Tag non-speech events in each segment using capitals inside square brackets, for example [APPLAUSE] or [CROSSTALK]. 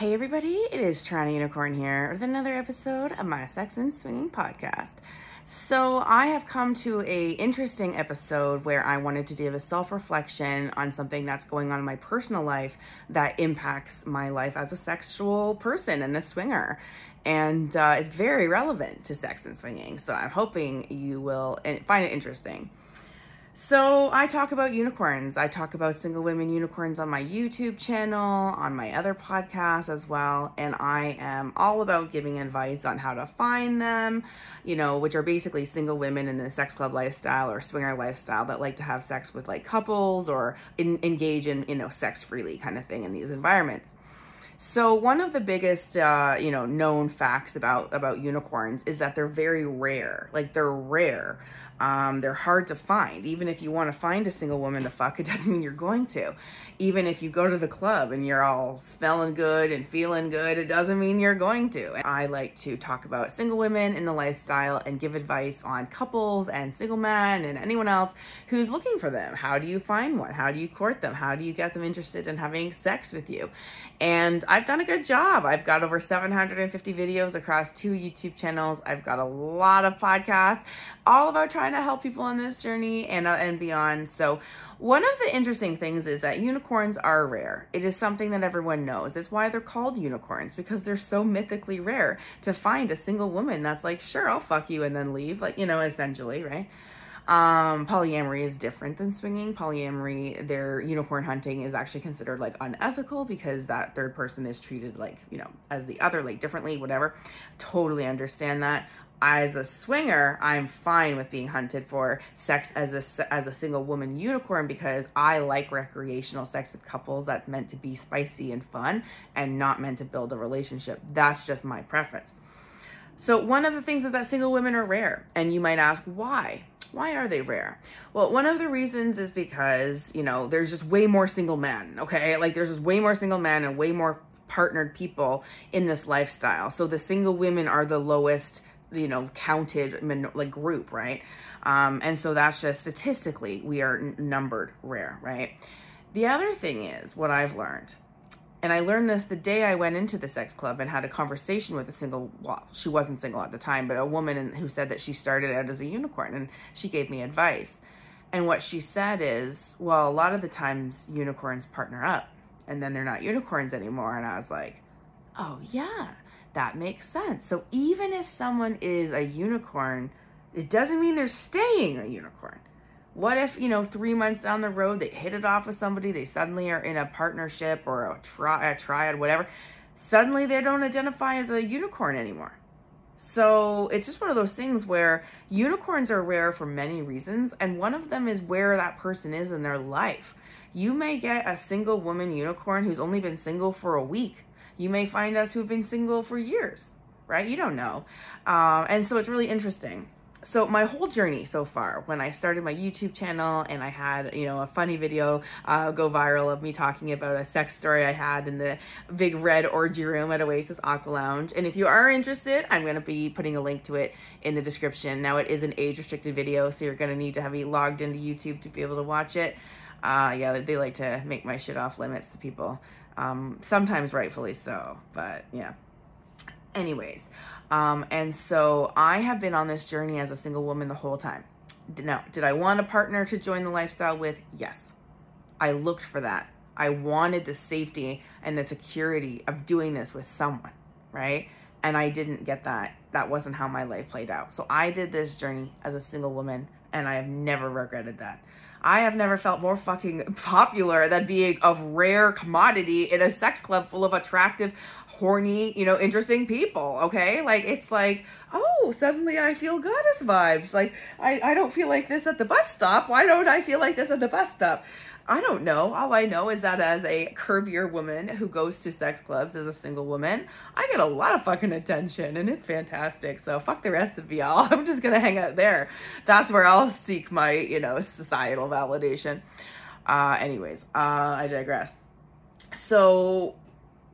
Hey everybody, it is Toronto Unicorn here with another episode of my Sex and Swinging podcast. So I have come to a interesting episode where I wanted to give a self-reflection on something that's going on in my personal life that impacts my life as a sexual person and a swinger. And uh, it's very relevant to sex and swinging. So I'm hoping you will eh, find it interesting. So, I talk about unicorns. I talk about single women unicorns on my YouTube channel, on my other podcasts as well. And I am all about giving advice on how to find them, you know, which are basically single women in the sex club lifestyle or swinger lifestyle that like to have sex with like couples or in, engage in, you know, sex freely kind of thing in these environments. So one of the biggest, uh, you know, known facts about about unicorns is that they're very rare. Like they're rare. Um, they're hard to find. Even if you want to find a single woman to fuck, it [LAUGHS] doesn't mean you're going to. Even if you go to the club and you're all smelling good and feeling good, it doesn't mean you're going to. And I like to talk about single women in the lifestyle and give advice on couples and single men and anyone else who's looking for them. How do you find one? How do you court them? How do you get them interested in having sex with you? And I've done a good job. I've got over 750 videos across two YouTube channels. I've got a lot of podcasts all about trying to help people on this journey and uh, and beyond. So, one of the interesting things is that unicorns are rare. It is something that everyone knows. It's why they're called unicorns because they're so mythically rare to find a single woman that's like, "Sure, I'll fuck you and then leave." Like, you know, essentially, right? Um, polyamory is different than swinging. Polyamory, their unicorn hunting is actually considered like unethical because that third person is treated like, you know, as the other, like differently, whatever. Totally understand that. As a swinger, I'm fine with being hunted for sex as a as a single woman unicorn because I like recreational sex with couples that's meant to be spicy and fun and not meant to build a relationship. That's just my preference. So one of the things is that single women are rare, and you might ask why. Why are they rare? Well, one of the reasons is because, you know, there's just way more single men, okay? Like there's just way more single men and way more partnered people in this lifestyle. So the single women are the lowest, you know, counted like group, right? Um, and so that's just statistically we are numbered rare, right? The other thing is what I've learned and I learned this the day I went into the sex club and had a conversation with a single, well, she wasn't single at the time, but a woman who said that she started out as a unicorn and she gave me advice. And what she said is, well, a lot of the times unicorns partner up and then they're not unicorns anymore. And I was like, oh, yeah, that makes sense. So even if someone is a unicorn, it doesn't mean they're staying a unicorn. What if, you know, three months down the road, they hit it off with somebody, they suddenly are in a partnership or a, tri- a triad, whatever. Suddenly they don't identify as a unicorn anymore. So it's just one of those things where unicorns are rare for many reasons, and one of them is where that person is in their life. You may get a single woman unicorn who's only been single for a week. You may find us who've been single for years, right? You don't know. Um, and so it's really interesting. So my whole journey so far when i started my youtube channel and i had you know a funny video uh, go viral of me talking about a sex story i had in the big red orgy room at oasis aqua lounge. And if you are interested i'm going to be putting a link to it in the description. Now it is an age restricted video so you're going to need to have be logged into youtube to be able to watch it. Uh, yeah they like to make my shit off limits to people um, sometimes rightfully so but yeah anyways um, and so I have been on this journey as a single woman the whole time. Now, did I want a partner to join the lifestyle with? Yes. I looked for that. I wanted the safety and the security of doing this with someone, right? And I didn't get that. That wasn't how my life played out. So I did this journey as a single woman, and I have never regretted that. I have never felt more fucking popular than being a rare commodity in a sex club full of attractive, horny, you know, interesting people. Okay. Like, it's like, oh, suddenly I feel goddess vibes. Like, I, I don't feel like this at the bus stop. Why don't I feel like this at the bus stop? I don't know. All I know is that as a curvier woman who goes to sex clubs as a single woman, I get a lot of fucking attention and it's fantastic. So fuck the rest of y'all. [LAUGHS] I'm just gonna hang out there. That's where I'll seek my, you know, societal validation. Uh, anyways, uh, I digress. So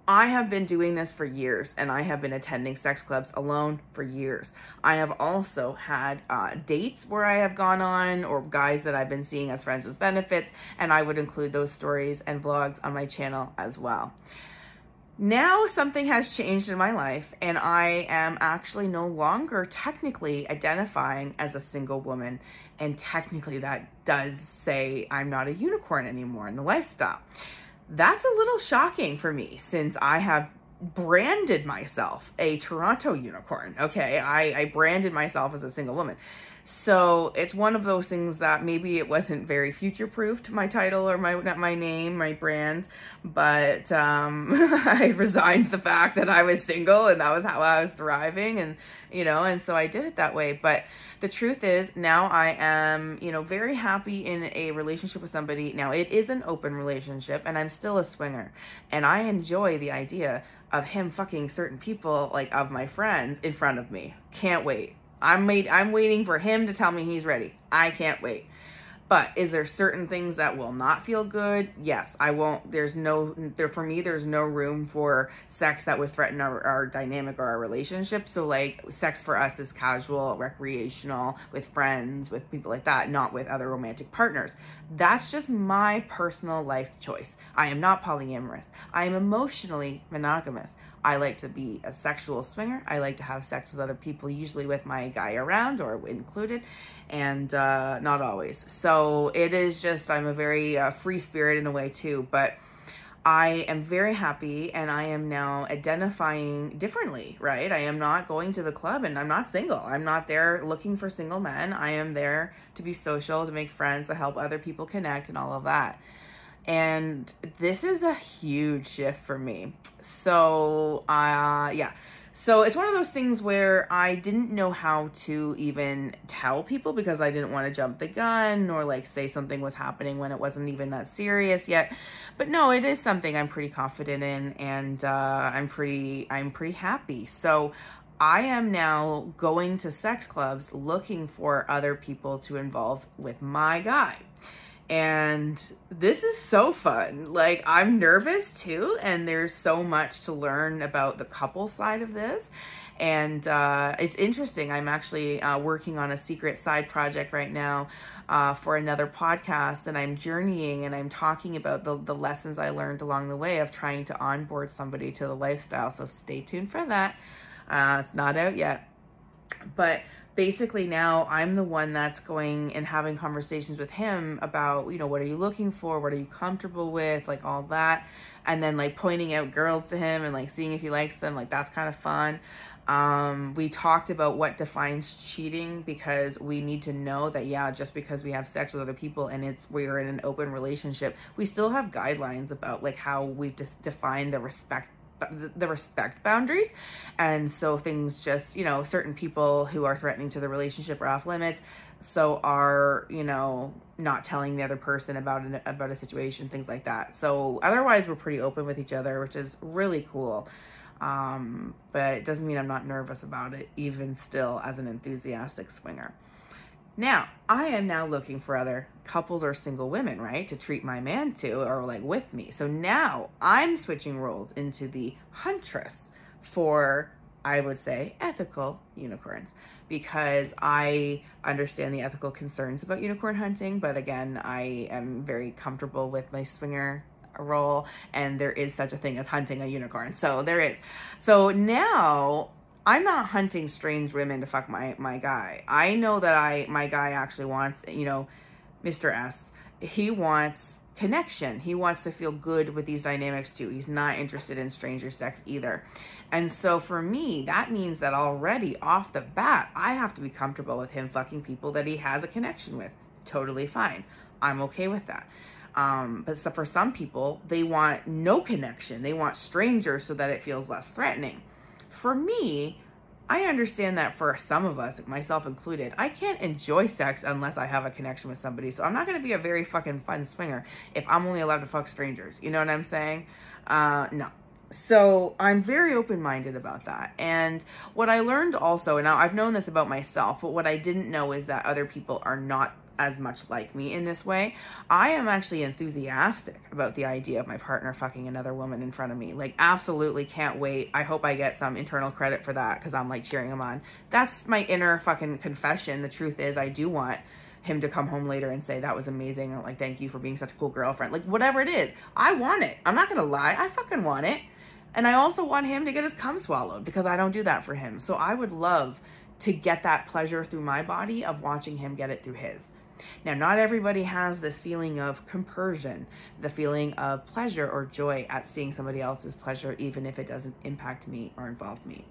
I have been doing this for years and I have been attending sex clubs alone for years. I have also had uh, dates where I have gone on or guys that I've been seeing as friends with benefits, and I would include those stories and vlogs on my channel as well. now something has changed in my life, and I am actually no longer technically identifying as a single woman. And technically, that does say I'm not a unicorn anymore in the lifestyle. That's a little shocking for me since I have branded myself a Toronto unicorn. Okay, I, I branded myself as a single woman. So it's one of those things that maybe it wasn't very future proofed my title or my my name, my brand, but um, [LAUGHS] I resigned the fact that I was single and that was how I was thriving, and you know, and so I did it that way. But the truth is, now I am, you know, very happy in a relationship with somebody. Now it is an open relationship, and I'm still a swinger, and I enjoy the idea of him fucking certain people, like of my friends, in front of me. Can't wait. I'm wait I'm waiting for him to tell me he's ready. I can't wait. But is there certain things that will not feel good? Yes, I won't. There's no there for me. There's no room for sex that would threaten our, our dynamic or our relationship. So like sex for us is casual, recreational, with friends, with people like that, not with other romantic partners. That's just my personal life choice. I am not polyamorous. I am emotionally monogamous. I like to be a sexual swinger. I like to have sex with other people, usually with my guy around or included, and uh, not always. So it is just, I'm a very uh, free spirit in a way too. But I am very happy and I am now identifying differently, right? I am not going to the club and I'm not single. I'm not there looking for single men. I am there to be social, to make friends, to help other people connect and all of that. And this is a huge shift for me. So, uh, yeah. So it's one of those things where I didn't know how to even tell people because I didn't want to jump the gun or like say something was happening when it wasn't even that serious yet. But no, it is something I'm pretty confident in and uh, I'm pretty I'm pretty happy. So I am now going to sex clubs looking for other people to involve with my guy and this is so fun. Like, I'm nervous too, and there's so much to learn about the couple side of this. And uh, it's interesting. I'm actually uh, working on a secret side project right now uh, for another podcast, and I'm journeying and I'm talking about the, the lessons I learned along the way of trying to onboard somebody to the lifestyle. So stay tuned for that. Uh, it's not out yet. But basically now I'm the one that's going and having conversations with him about, you know, what are you looking for? What are you comfortable with? Like all that. And then like pointing out girls to him and like seeing if he likes them. Like that's kind of fun. Um, we talked about what defines cheating because we need to know that, yeah, just because we have sex with other people and it's we're in an open relationship, we still have guidelines about like how we've just defined the respect the respect boundaries. And so things just you know certain people who are threatening to the relationship are off limits. So are you know not telling the other person about an, about a situation things like that. So otherwise we're pretty open with each other which is really cool. Um, but it doesn't mean i'm not nervous about it even still as an enthusiastic swinger now, I am now looking for other couples or single women, right, to treat my man to or like with me. So now I'm switching roles into the huntress for, I would say, ethical unicorns because I understand the ethical concerns about unicorn hunting. But again, I am very comfortable with my swinger role and there is such a thing as hunting a unicorn. So there is. So now I'm not hunting strange women to fuck my my guy. I know that I my guy actually wants, you know, Mr. S. He wants connection. He wants to feel good with these dynamics too. He's not interested in stranger sex either. And so for me, that means that already off the bat, I have to be comfortable with him fucking people that he has a connection with. Totally fine. I'm okay with that. Um, but so for some people, they want no connection. They want strangers so that it feels less threatening for me, I understand that for some of us, myself included, I can't enjoy sex unless I have a connection with somebody. So I'm not going to be a very fucking fun swinger if I'm only allowed to fuck strangers. You know what I'm saying? Uh, no. So I'm very open minded about that. And what I learned also, and now I've known this about myself, but what I didn't know is that other people are not as much like me in this way. I am actually enthusiastic about the idea of my partner fucking another woman in front of me. Like, absolutely can't wait. I hope I get some internal credit for that because I'm like cheering him on. That's my inner fucking confession. The truth is, I do want him to come home later and say that was amazing. Like, thank you for being such a cool girlfriend. Like, whatever it is, I want it. I'm not gonna lie. I fucking want it. And I also want him to get his cum swallowed because I don't do that for him. So I would love to get that pleasure through my body of watching him get it through his. Now, not everybody has this feeling of compersion, the feeling of pleasure or joy at seeing somebody else's pleasure, even if it doesn't impact me or involve me.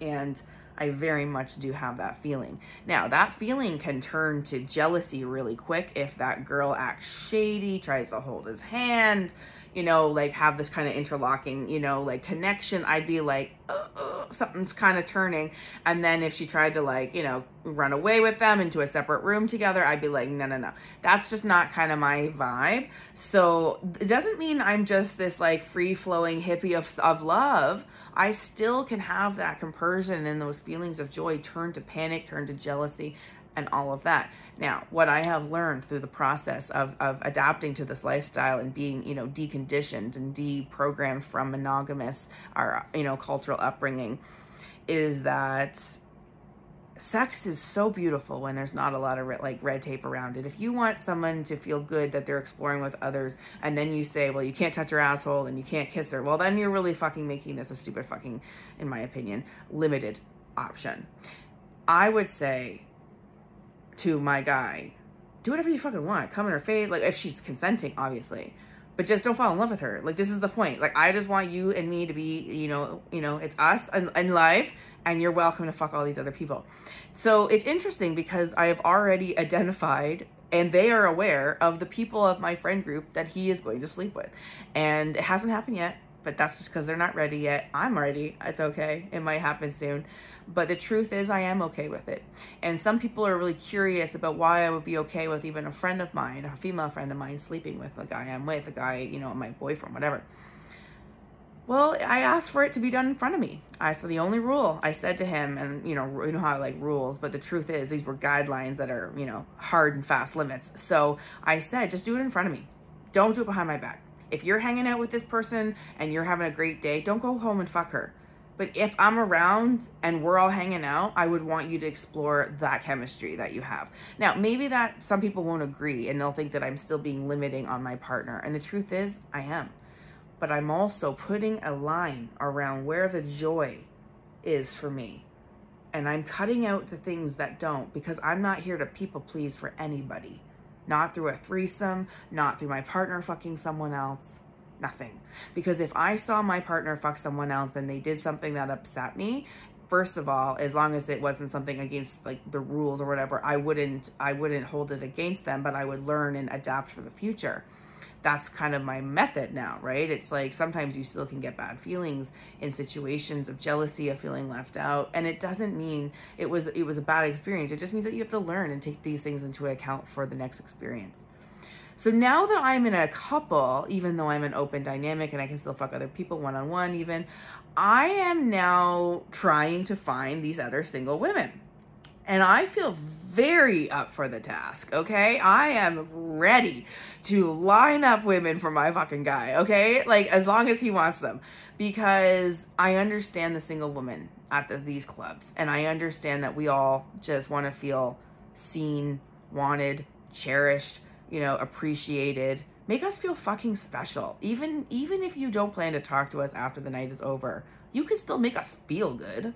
And I very much do have that feeling. Now, that feeling can turn to jealousy really quick if that girl acts shady, tries to hold his hand, you know, like have this kind of interlocking, you know, like connection, I'd be like, uh, uh, something's kind of turning. And then if she tried to like, you know, run away with them into a separate room together, I'd be like, no, no, no. That's just not kind of my vibe. So it doesn't mean I'm just this like free flowing hippie of, of love. I still can have that compersion and those feelings of joy turn to panic, turn to jealousy, and all of that. Now, what I have learned through the process of, of adapting to this lifestyle and being, you know, deconditioned and deprogrammed from monogamous or, you know, cultural upbringing is that sex is so beautiful when there's not a lot of like red tape around it. If you want someone to feel good that they're exploring with others, and then you say, "Well, you can't touch her asshole and you can't kiss her," well, then you're really fucking making this a stupid fucking, in my opinion, limited option. I would say to my guy, do whatever you fucking want. Come in her face, like if she's consenting, obviously. But just don't fall in love with her. Like this is the point. Like I just want you and me to be, you know, you know, it's us in, in life, and you're welcome to fuck all these other people. So it's interesting because I have already identified and they are aware of the people of my friend group that he is going to sleep with. And it hasn't happened yet but that's just because they're not ready yet. I'm ready. It's okay. It might happen soon. But the truth is, I am okay with it. And some people are really curious about why I would be okay with even a friend of mine, a female friend of mine, sleeping with the guy I'm with, a guy, you know, my boyfriend, whatever. Well, I asked for it to be done in front of me. I said the only rule I said to him, and you know, you know how I like rules, but the truth is these were guidelines that are, you know, hard and fast limits. So I said, just do it in front of me. Don't do it behind my back if you're hanging out with this person and you're having a great day, don't go home and fuck her. But if I'm around and we're all hanging out, I would want you to explore that chemistry that you have. Now, maybe that some people won't agree and they'll think that I'm still being limiting on my partner. And the truth is, I am. But I'm also putting a line around where the joy is for me. And I'm cutting out the things that don't because I'm not here to people please for anybody not through a threesome, not through my partner fucking someone else, nothing. Because if I saw my partner fuck someone else and they did something that upset me, first of all, as long as it wasn't something against like the rules or whatever, I wouldn't I wouldn't hold it against them, but I would learn and adapt for the future that's kind of my method now, right? It's like sometimes you still can get bad feelings in situations of jealousy, of feeling left out, and it doesn't mean it was it was a bad experience. It just means that you have to learn and take these things into account for the next experience. So now that I'm in a couple, even though I'm an open dynamic and I can still fuck other people one on one, even, I am now trying to find these other single women and I feel very up for the task, okay? I am ready to line up women for my fucking guy, okay? Like, as long as he wants them. Because I understand the single woman at the, these clubs. And I understand that we all just want to feel seen, wanted, cherished, you know, appreciated. Make us feel fucking special. Even even if you don't plan to talk to us after the night is over, you can still make us feel good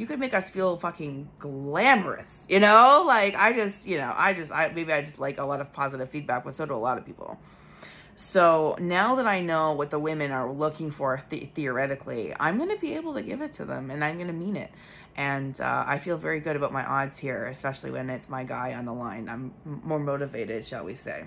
you could make us feel fucking glamorous, you know? Like I just, you know, I just, I maybe I just like a lot of positive feedback, but so do a lot of people. So now that I know what the women are looking for th- theoretically, I'm going to be able to give it to them and I'm going to mean it. And uh, I feel very good about my odds here, especially when it's my guy on the line. I'm more motivated, shall we say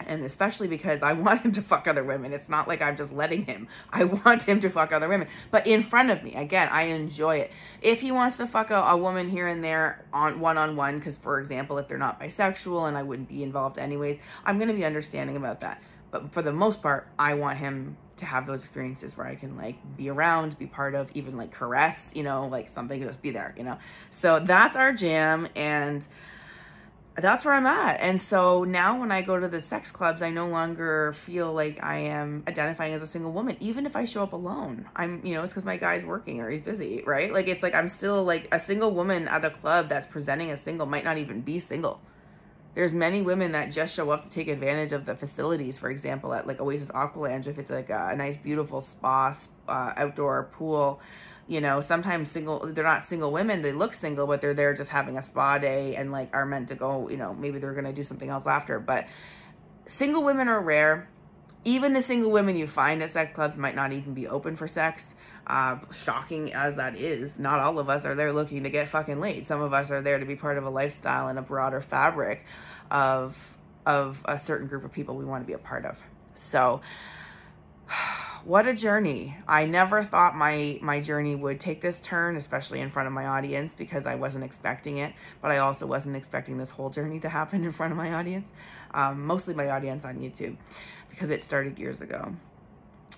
and especially because I [LAUGHS] want him to fuck other women. It's not like I'm just letting him. I want him to fuck other women, but in front of me. Again, I enjoy it. If he wants to fuck a, a woman here and there on one on one, because for example, if they're not bisexual and I wouldn't be involved anyways, I'm gonna be understanding about that. But for the most part, I want him to have those experiences where I can like be around, be part of, even like caress, you know, like something just be there, you know. So that's our jam and that's where I'm at. And so now when I go to the sex clubs, I no longer feel like I am identifying as a single woman, even if I show up alone. I'm, you know, it's because my guy's working or he's busy, right? Like it's like I'm still like a single woman at a club that's presenting as single might not even be single. there's many women that just show up to take advantage of the facilities. For example, at like Oasis Aqua Lounge, if it's like a, a nice, beautiful spa, uh, outdoor pool. You know, sometimes single, they're not single women. They look single, but they're there just having a spa day and like are meant to go. You know, maybe they're gonna do something else after. But single women are rare even the single women you find at sex clubs might not even be open for sex. Uh, shocking as that is, not all of us are there looking to get fucking laid. Some of us are there to be part of a lifestyle and a broader fabric of of a certain group of people we want to be a part of. So, what a journey. I never thought my my journey would take this turn, especially in front of my audience because I wasn't expecting it, but I also wasn't expecting this whole journey to [LAUGHS] happen in front of my audience. Um, mostly my audience on YouTube because it started years ago.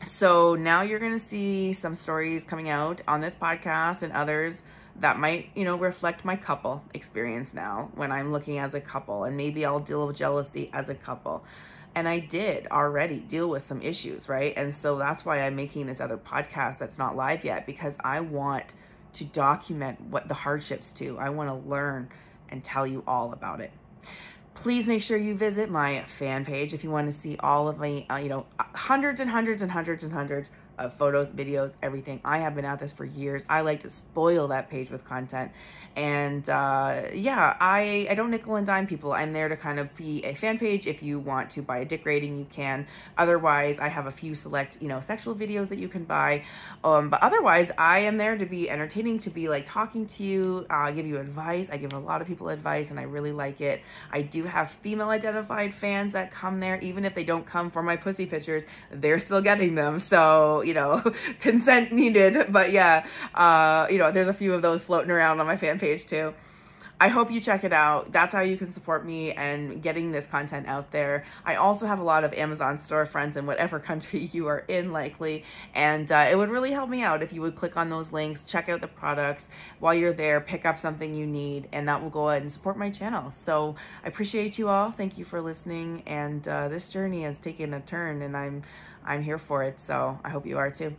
So now you're going to see some stories coming out on this podcast and others that might, you know, reflect my couple experience now when I'm looking as a couple and maybe I'll deal with jealousy as a couple. And I did already deal with some issues, right? And so that's why I'm making this other podcast that's not live yet because I want to document what the hardships too. I want to learn and tell you all about it please make sure you visit my fan page if you want to see all of my, uh, you know, hundreds and hundreds and hundreds and hundreds of photos, videos, everything. I have been at this for years. I like to spoil that page with content. And uh, yeah, I, I don't nickel and dime people. I'm there to kind of be a fan page. If you want to buy a dick rating, you can. Otherwise, I have a few select, you know, sexual videos that you can buy. Um, but otherwise, I am there to be entertaining, to be like talking to you, uh, give you advice. I give a lot of people advice and I really like it. I do have female identified fans that come there, even if they don't come for my pussy pictures, they're still getting them. So, you know, [LAUGHS] consent needed. But yeah, uh, you know, there's a few of those floating around on my fan page too. I hope you check it out. That's how you can support me and getting this content out there. I also have a lot of Amazon store friends in whatever [LAUGHS] country you are in, likely, and uh, it would really help me out if you would click on those links, check out the products while you're there, pick up something you need, and that will go ahead and support my channel. So I appreciate you all. Thank you for listening, and uh, this journey has taken a turn, and I'm I'm here for it. So I hope you are too.